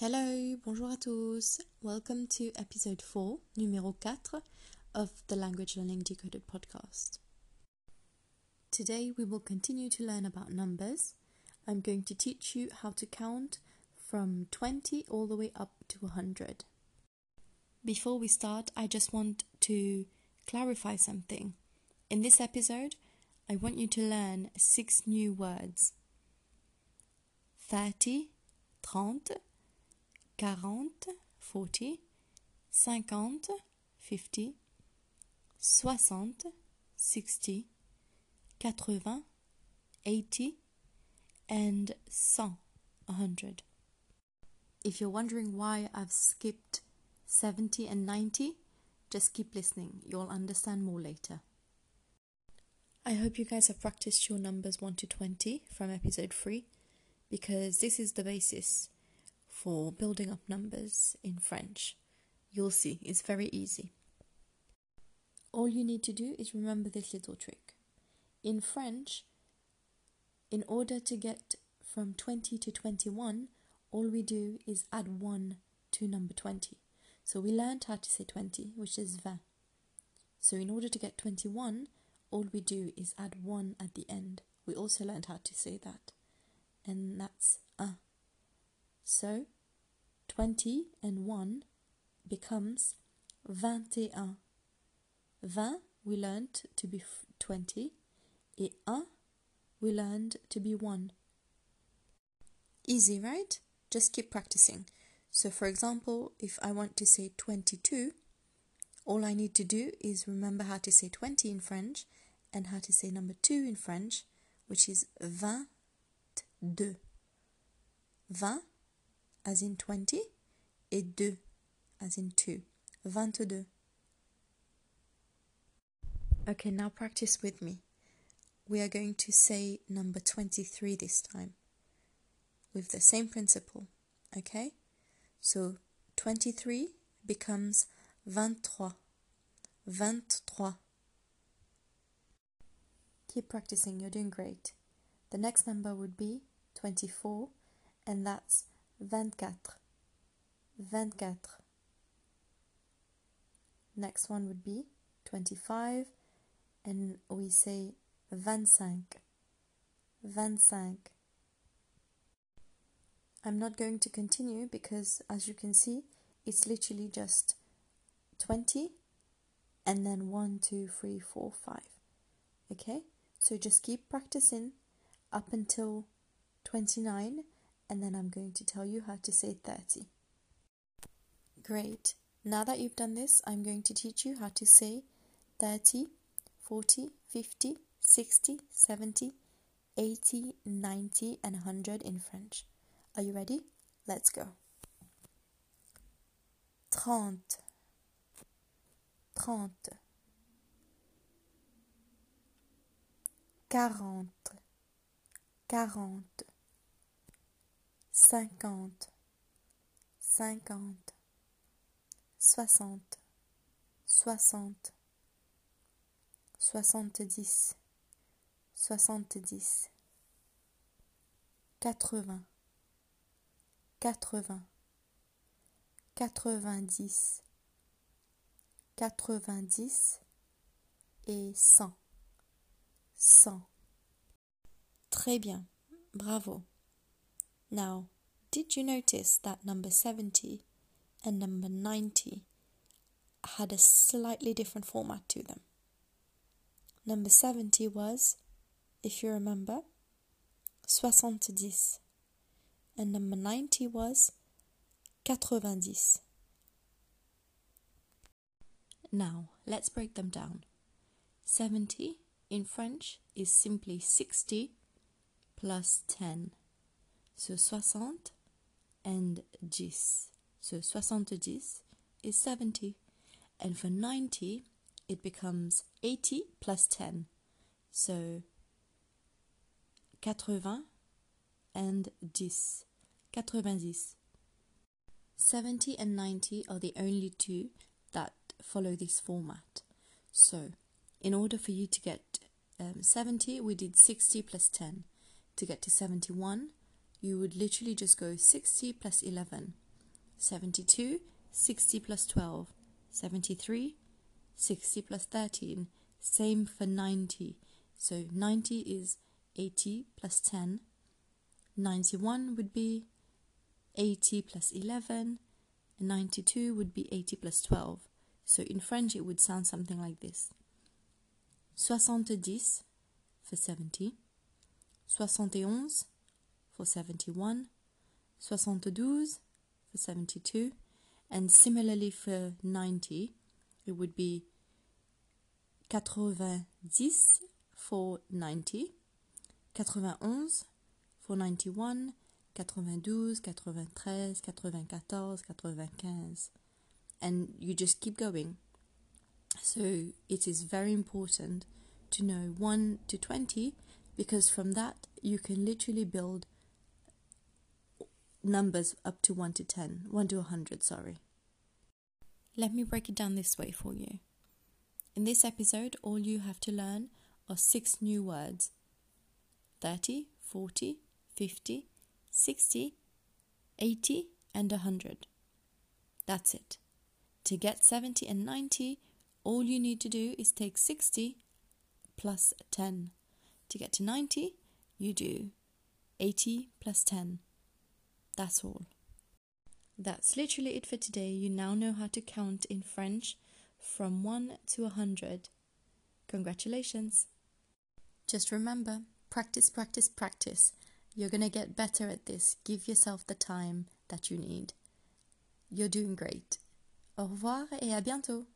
Hello, bonjour à tous. Welcome to episode 4, numéro 4 of the Language Learning Decoded podcast. Today we will continue to learn about numbers. I'm going to teach you how to count from 20 all the way up to 100. Before we start, I just want to clarify something. In this episode, I want you to learn six new words 30, 30, 40, 40, 50, 50, 60, 60, 80, 80, and 100, 100. If you're wondering why I've skipped 70 and 90, just keep listening. You'll understand more later. I hope you guys have practiced your numbers 1 to 20 from episode 3 because this is the basis for building up numbers in French. You'll see, it's very easy. All you need to do is remember this little trick. In French, in order to get from 20 to 21, all we do is add 1 to number 20. So we learned how to say 20, which is 20. So in order to get 21, all we do is add 1 at the end. We also learned how to say that. And that's un. So 20 and 1 becomes 21. 20 we learned to be 20 et 1 we learned to be 1. Easy, right? Just keep practicing. So for example, if I want to say 22, all I need to do is remember how to say 20 in French and how to say number 2 in French, which is 22. 20 as in 20 et 2 as in 2. 22. Okay, now practice with me. We are going to say number 23 this time with the same principle. Okay? So 23 becomes 23. 23. Keep practicing, you're doing great. The next number would be 24, and that's 24. 24. Next one would be 25, and we say 25. 25. I'm not going to continue because, as you can see, it's literally just 20 and then 1, 2, 3, 4, 5. Okay? So just keep practicing up until 29 and then I'm going to tell you how to say 30. Great. Now that you've done this, I'm going to teach you how to say 30, 40, 50, 60, 70, 80, 90, and 100 in French. Are you ready? Let's go. 30, 30, 40, 40, 50, 50, 60, 60, 70, 70, 80, 80, 90, 90 et 100, 100. Très bien, bravo. Now, did you notice that number 70 and number 90 had a slightly different format to them? Number 70 was, if you remember, 70 and number 90 was 90. Now, let's break them down. 70 in French is simply 60 plus 10. So 60 and 10. So 70 is 70. And for 90, it becomes 80 plus 10. So 80 and 10. 90. 70 and 90 are the only two that follow this format. So, in order for you to get um, 70, we did 60 plus 10. To get to 71, you would literally just go 60 plus 11, 72, 60 plus 12. 73, 60 plus 13. Same for 90. So 90 is 80 plus 10. 91 would be 80 plus 11. And 92 would be 80 plus 12. So in French it would sound something like this. 70 for 70. 71 for 71. 72 for 72. And similarly for 90, it would be 90 for 90, 91 for 91, 92, 93, 94, 95. And you just keep going. So it is very important to know 1 to 20 because from that you can literally build numbers up to 1 to 10, 1 to 100, sorry. Let me break it down this way for you. In this episode, all you have to learn are six new words 30, 40, 50, 60, 80, and 100. That's it. To get 70 and 90, all you need to do is take 60 plus 10. To get to 90, you do 80 plus 10. That's all. That's literally it for today. You now know how to count in French from 1 to 100. Congratulations! Just remember practice, practice, practice. You're going to get better at this. Give yourself the time that you need. You're doing great. Au revoir et à bientôt!